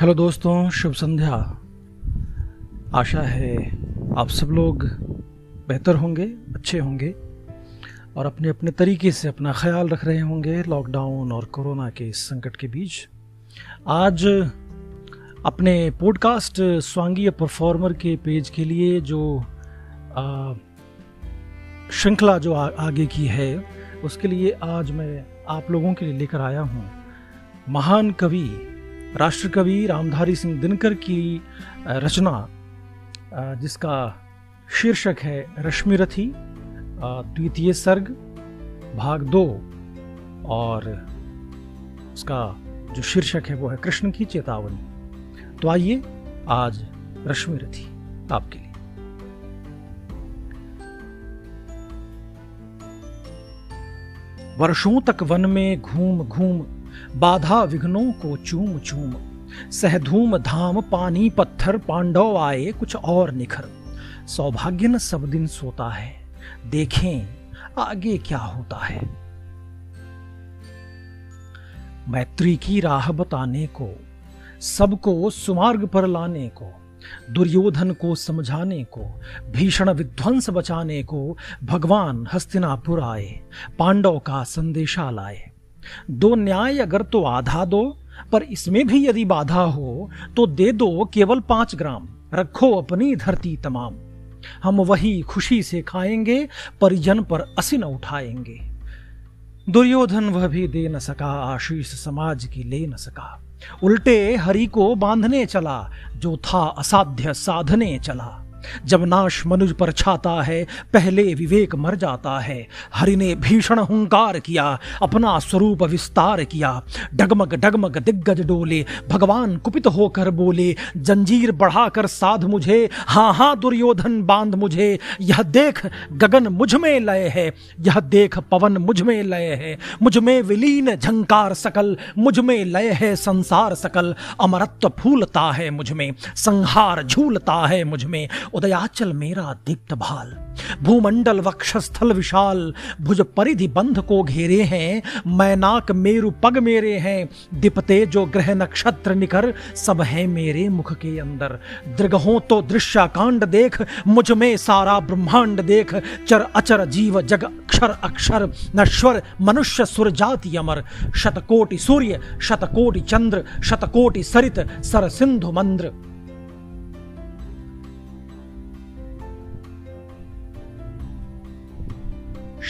Hello दोस्तों शुभ संध्या। आशा है आप सब लोग बेहतर होंगे अच्छे होंगे और अपने अपने तरीके से अपना ख्याल रख रहे होंगे लॉकडाउन और कोरोना के इस संकट के बीच। आज अपने पॉडकास्ट स्वांगीय परफॉर्मर के पेज के लिए जो श्रृंखला जो आ, आगे की है उसके लिए आज मैं आप लोगों के लिए लेकर आया हूँ। महान कवि राष्ट्रकवि रामधारी सिंह दिनकर की रचना जिसका शीर्षक है रश्मि रथी द्वितीय सर्ग, भाग दो, और उसका जो शीर्षक है वो है कृष्ण की चेतावनी। तो आइए आज रश्मि रथी आपके लिए। वर्षों तक वन में घूम घूम बाधा विघ्नों को चूम चूम। सहधूम धाम पानी पत्थर पांडव आए कुछ और निखर। सौभाग्य न सब दिन सोता है, देखें आगे क्या होता है। मैत्री की राह बताने को, सबको सुमार्ग पर लाने को, दुर्योधन को समझाने को, भीषण विध्वंस बचाने को, भगवान हस्तिनापुर आए, पांडव का संदेशा लाए। दो न्याय अगर तो आधा दो, पर इसमें भी यदि बाधा हो तो दे दो केवल पाँच ग्राम। रखो अपनी धरती तमाम। हम वही खुशी से खाएँगे, परिजन पर असिन उठाएँगे। दुर्योधन वह भी दे न सका, आशीष समाज की ले न सका। उल्टे हरि को बांधने चला, जो था असाध्य साधने चला। जब नाश मनुज पर छाता है, पहले विवेक मर जाता है। हरि ने भीषण हुंकार किया, अपना स्वरूप विस्तार किया। डगमग डगमग, दिग्गज डोले, भगवान कुपित होकर बोले, जंजीर बढ़ाकर साध मुझे हाँ हाँ दुर्योधन बाँध मुझे। यह देख गगन मुझमें लय है, यह देख पवन मुझमें लय है। मुझमें विलीन झंकार सकल, मुझमें लय है संसार सकल। अमरत्व फूलता है मुझमें, संहार झूलता है मुझमें। उदयाचल मेरा दीप्त भाल, भूमंडल वक्षस्थल विशाल, भुज परिधि बंध को घेरे हैं मैनाक मेरु पग मेरे हैं दिपते जो ग्रह नक्षत्र निकर सब है मेरे मुख के अंदर। दृगहो तो दृश्याकांड देख, मुझमें सारा ब्रह्मांड देख, चर अचर जीव जग अक्षर अक्षर नश्वर मनुष्य सुर जाति अमर। शतकोटि सूर्य, शतकोटि चंद्र, शतकोटि सरित सर सिंधु मंद्र।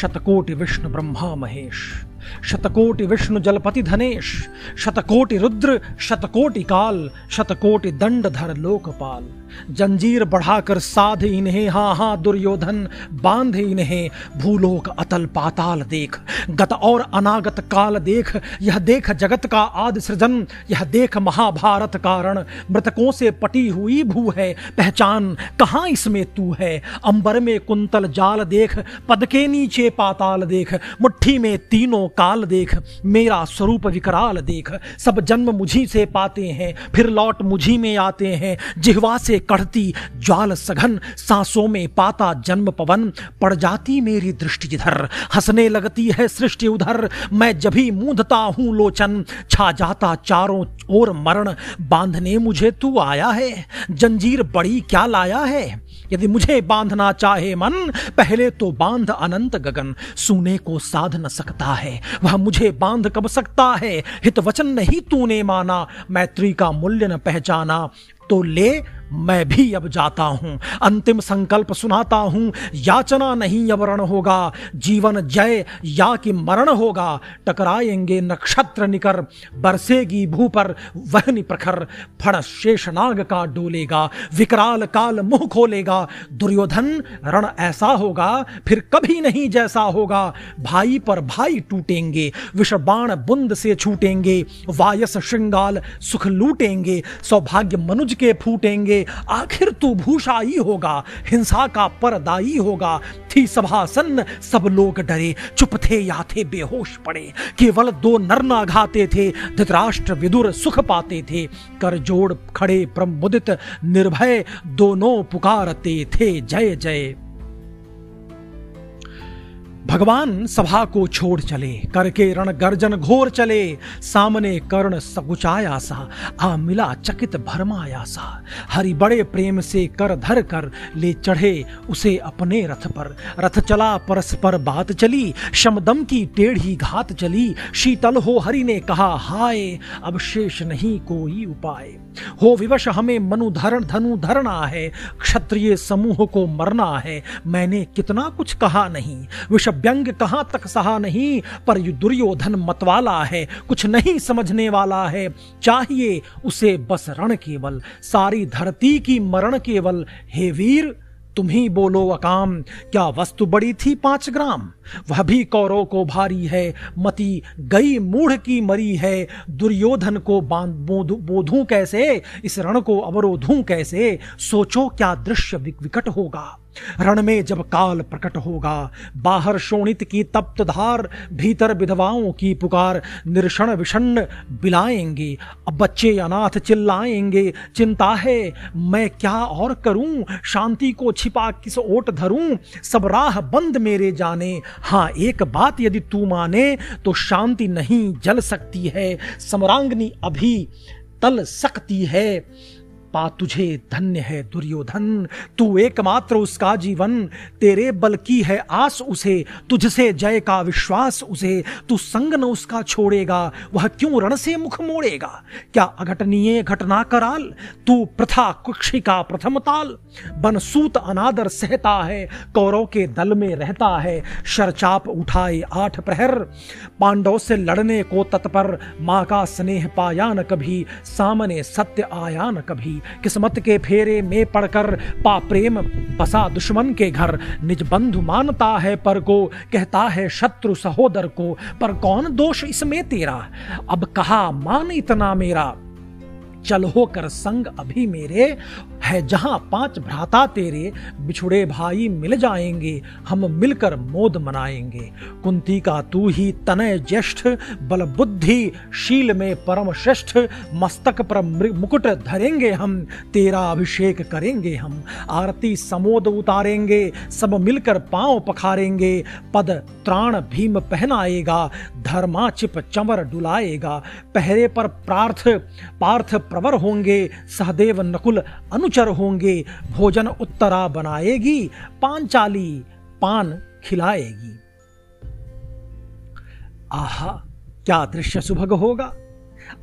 शतकोटि विष्णु ब्रह्मा महेश। शतकोटि विष्णु जलपति धनेश, शतकोटि रुद्र, शतकोटि काल, शतकोटि दंड धर लोकपाल। जंजीर बढ़ाकर साध इन्हें, हा हा, दुर्योधन, बाँध इन्हें, भूलोक अतल पाताल देख। गत और अनागत काल देख, यह देख जगत का आदि सृजन, यह देख महाभारत कारण। मृतकों से पटी हुई भू है, पहचान कहाँ इसमें तू है? अंबर में कुंतल जाल देख पद के नीचे पाताल देख, मुट्ठी में तीनों काल देख, मेरा स्वरूप विकराल देख। सब जन्म मुझी से पाते हैं, फिर लौट मुझी में आते हैं। जिहवा से कढ़ती ज्वाल सघन, सांसों में पाता जन्म पवन। पड़ जाती मेरी दृष्टि जिधर, हंसने लगती है सृष्टि उधर। मैं जभी मूंधता हूँ लोचन, छा जाता चारों ओर मरण। बांधने मुझे तू आया है, जंजीर बड़ी क्या लाया है? यदि मुझे बांधना चाहे मन, पहले तो बाँध अनंत गगन। सुने को साध न सकता है वह मुझे बाँध कब सकता है? हित वचन नहीं तूने माना। मैत्री का मूल्य न पहचाना। तो ले मैं भी अब जाता हूँ। अंतिम संकल्प सुनाता हूँ। याचना नहीं अब रण होगा। जीवन जय या कि मरण होगा। टकराएँगे नक्षत्र निकर। बरसेगी भू पर वहनी प्रखर। फण शेषनाग का डोलेगा। विकराल काल मुँह खोलेगा। दुर्योधन, रण ऐसा होगा, फिर कभी नहीं जैसा होगा। भाई पर भाई टूटेंगे। विषबाण बुंद से छूटेंगे। वायस श्रृंगाल सुख लूटेंगे। सौभाग्य मनुज के फूटेंगे। होंगे आखिर तू भूषाई होगा, हिंसा का परदाई होगा। थी सभासन सब लोग डरे, चुप थे या थे बेहोश पड़े। केवल दो नरना घाते थे, धृतराष्ट्र विदुर सुख पाते थे। कर जोड़ खड़े प्रमुदित, निर्भय दोनों पुकारते थे। जय जय। भगवान सभा को छोड़ चले, करके रण गर्जन घोर चले, सामने कर्ण सकुचाया सा आ मिला चकित भरमाया सा हरि बड़े प्रेम से कर धर कर ले चढ़े उसे अपने रथ पर। रथ चला परस्पर बात चली, शमदम की टेढ़ी घात चली। शीतल हो हरि ने कहा, हाय, अब शेष नहीं कोई उपाय। हो विवश हमें मनु धरण धनु धरना है, क्षत्रिय समूह को मरना है। मैंने कितना कुछ कहा नहीं। विष व्यंग कहाँ तक सहा नहीं, पर दुर्योधन मतवाला है, कुछ नहीं समझने वाला है। चाहिए उसे बस रण केवल, सारी धरती की मरण केवल। हे वीर, तुम ही बोलो अकाम, क्या वस्तु बड़ी थी पाँच ग्राम? वह भी कौरव को भारी है, मती गई मूढ़ की मरी है। दुर्योधन को बोधू कैसे? इस रण को अवरोधू कैसे? सोचो क्या दृश्य विकट होगा। रण में जब काल प्रकट होगा, बाहर शोणित की तप्त धार, भीतर विधवाओं की पुकार निर्षण विषण बिलाएँगे, अब बच्चे अनाथ चिल्लाएँगे, चिंता है, मैं क्या और करूँ? शांति को छिपा किस ओट धरूं? सब राह बंद मेरे जाने। हाँ एक बात यदि तू माने तो शांति नहीं जल सकती है, समरांगनी अभी तल सकती है। पा तुझे, धन्य है दुर्योधन। तू एकमात्र उसका जीवन। तेरे बल की है आस उसे, तुझसे जय का विश्वास उसे। तू संग न उसका छोड़ेगा, वह क्यों रण से मुख मोड़ेगा? क्या अघटनीय घटना कराल? तू प्रथा कुक्षी का प्रथम ताल। बनसूत अनादर सहता है, कौरव के दल में रहता है। शरचाप उठाए आठ प्रहर। पांडव से लड़ने को तत्पर, माँ का स्नेह पाया न कभी, सामने सत्य आया न कभी। किस्मत के फेरे में पड़कर पा प्रेम बसा दुश्मन के घर। निज बंधु मानता है पर को, कहता है शत्रु सहोदर को, पर कौन दोष इसमें तेरा? अब कहा, मान इतना मेरा। चल होकर संग अभी मेरे है, जहाँ पाँच भ्राता तेरे बिछुड़े भाई मिल जाएँगे, हम मिलकर मोद मनाएँगे। कुंती का तू ही तनय ज्येष्ठ बल बुद्धि शील में परम श्रेष्ठ, मस्तक पर मुकुट धरेंगे हम, तेरा अभिषेक करेंगे हम। आरती समोद उतारेंगे, सब मिलकर पाँव पखारेंगे, पद त्राण भीम पहनाएगा धर्मा चिप चमर डुलाएगा। पहरे पर प्रार्थ, पार्थ प्रवर होंगे, सहदेव नकुल अनुचर होंगे, भोजन उत्तरा बनाएगी पांचाली पान खिलाएगी। आहा, क्या दृश्य सुभग होगा?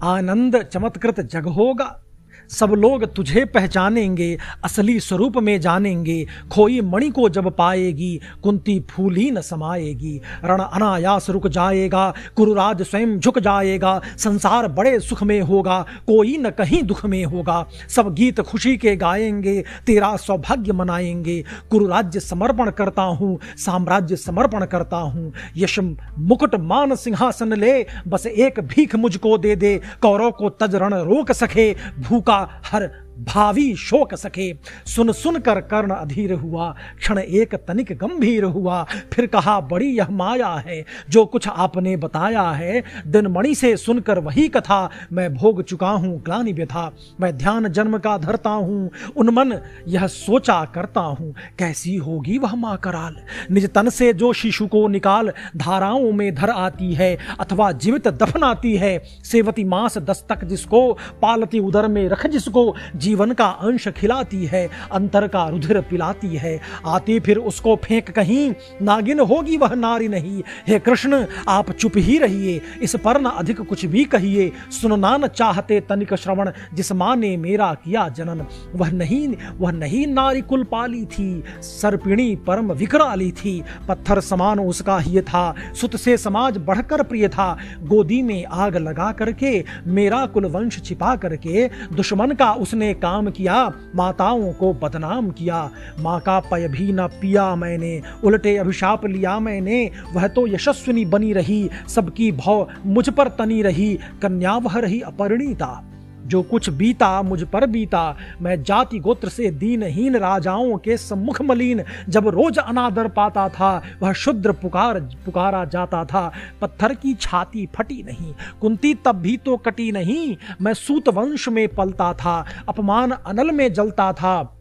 आनंद चमत्कृत जग होगा। सब लोग तुझे पहचानेंगे, असली स्वरूप में जानेंगे। खोई मणि को जब पाएगी, कुंती फूली न समाएगी। रण अनायास रुक जाएगा, कुरुराज स्वयं झुक जाएगा। संसार बड़े सुख में होगा, कोई न कहीं दुख में होगा। सब गीत खुशी के गाएँगे, तेरा सौभाग्य मनाएँगे। कुरुराज्य समर्पण करता हूँ, साम्राज्य समर्पण करता हूँ। यश मुकुट मान सिंहासन ले, बस एक भीख मुझको दे दे। कौरव को तज रण रोक सके, भूखा का हर भावी शोक सके सुन सुन कर कर्ण अधीर हुआ। क्षण एक तनिक गंभीर हुआ। फिर कहा, बड़ी यह माया है, जो कुछ आपने बताया है। दिनमणि से सुनकर वही कथा। मैं भोग चुका हूँ, ग्लानि व्यथा। मैं ध्यान जन्म का धरता हूँ। उनमन यह सोचा करता हूँ। कैसी होगी वह माँ कराल? निज तन से जो शिशु को निकाल, धाराओं में धर आती है, अथवा जीवित दफनाती है। सेवती मास दस्तक जिसको, पालती उदर में रख जिसको जीवन का अंश खिलाती है, अंतर का रुधिर पिलाती है। आती फिर उसको फेंक कहीं, नागिन होगी वह नारी नहीं। हे कृष्ण, आप चुप ही रहिए, इस पर न अधिक कुछ भी कहिए। सुनना न चाहते तनिक श्रवण, जिस माँ ने मेरा किया जनन। वह नहीं वह नहीं नारी कुल पाली थी, सर्पिणी परम विकराली थी। पत्थर समान उसका ही था, सुत से समाज बढ़कर प्रिय था। गोदी में आग लगा करके, मेरा कुल वंश छिपा करके, दुश्मन का उसने काम किया, माताओं को बदनाम किया। माँ का पय भी न पिया मैंने, उल्टे अभिशाप लिया मैंने, वह तो यशस्विनी बनी रही, सबकी भव मुझ पर तनी रही, कन्या वह रही अपरिणीता। जो कुछ बीता, मुझ पर बीता। मैं जाति गोत्र से दीनहीन राजाओं के सम्मुख मलिन। जब रोज अनादर पाता था, वह शुद्र पुकार, पुकारा जाता था। पत्थर की छाती फटी नहीं, कुंती तब भी तो कटी नहीं। मैं सूत वंश में पलता था, अपमान अनल में जलता था।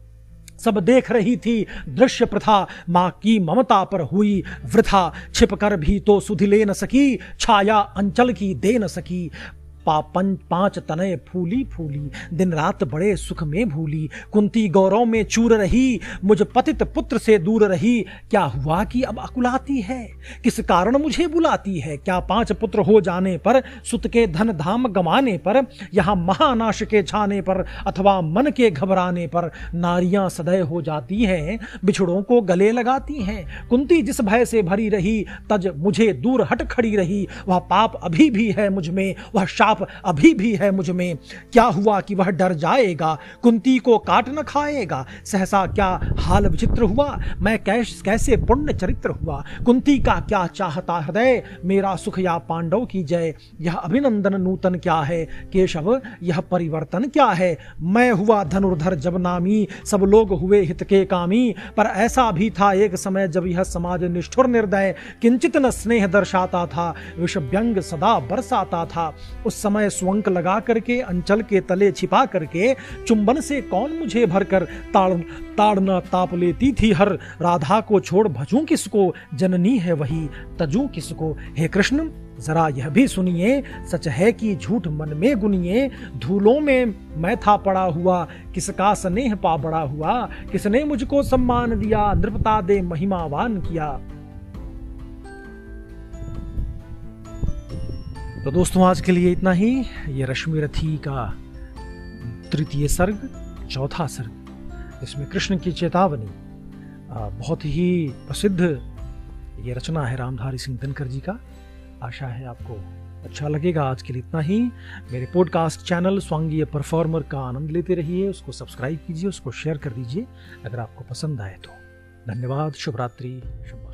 सब देख रही थी दृश्य प्रथा, माँ की ममता पर हुई वृथा। छिप कर भी तो सुधि ले न सकी, छाया अंचल की दे न सकी। पापन पाँच तनय फूली फूली, दिन रात बड़े सुख में भूली। कुंती गौरव में चूर रही, मुझ पतित पुत्र से दूर रही। क्या हुआ कि अब अकुलाती है? किस कारण मुझे बुलाती है? क्या पाँच पुत्र हो जाने पर, सुत के धन धाम गमाने पर, यहाँ महानाश के छाने पर, अथवा मन के घबराने पर नारियाँ सदै हो जाती हैं, बिछड़ों को गले लगाती हैं। कुंती जिस भय से भरी रही, तज मुझे दूर हट खड़ी रही। वह पाप अभी भी है मुझमें, वह शाप पाप अभी भी है मुझमें। क्या हुआ कि वह डर जाएगा? कुंती को काट न खाएगा। सहसा क्या हाल विचित्र हुआ? मैं कैस कैसे पुण्य चरित्र हुआ? कुंती का क्या चाहता हृदय? मेरा सुख या पांडव की जय? यह अभिनंदन नूतन क्या है? केशव, यह परिवर्तन क्या है? मैं हुआ धनुर्धर जब नामी सब लोग हुए हित के कामी। पर ऐसा भी था एक समय जब यह समाज निष्ठुर निर्दय, किंचित न स्नेह दर्शाता था विष व्यंग सदा बरसाता था। उस समय स्वंक लगा करके, अंचल के तले छिपा करके, चुंबन से कौन मुझे भरकर ताड़ ताड़ना ताप लेती थी हर। राधा को छोड़ भजू किसको? जननी है वही, तजू किसको? हे कृष्ण, जरा यह भी सुनिए, सच है कि झूठ मन में गुनिए, धूलों में मैं था पड़ा हुआ, किसका स्नेह पा बड़ा हुआ, किसने मुझको सम्मान दिया, नृपता दे महिमावान किया। तो दोस्तों, आज के लिए इतना ही। ये रश्मि रथी का तृतीय सर्ग, चौथा सर्ग। इसमें कृष्ण की चेतावनी। बहुत ही प्रसिद्ध ये रचना है रामधारी सिंह दिनकर जी का। आशा है आपको अच्छा लगेगा। आज के लिए इतना ही। मेरे पॉडकास्ट चैनल स्वांगीय परफॉर्मर का आनंद लेते रहिए। उसको सब्सक्राइब कीजिए, उसको शेयर कर दीजिए। अगर आपको पसंद आए तो। धन्यवाद, शुभरात्रि, शुभ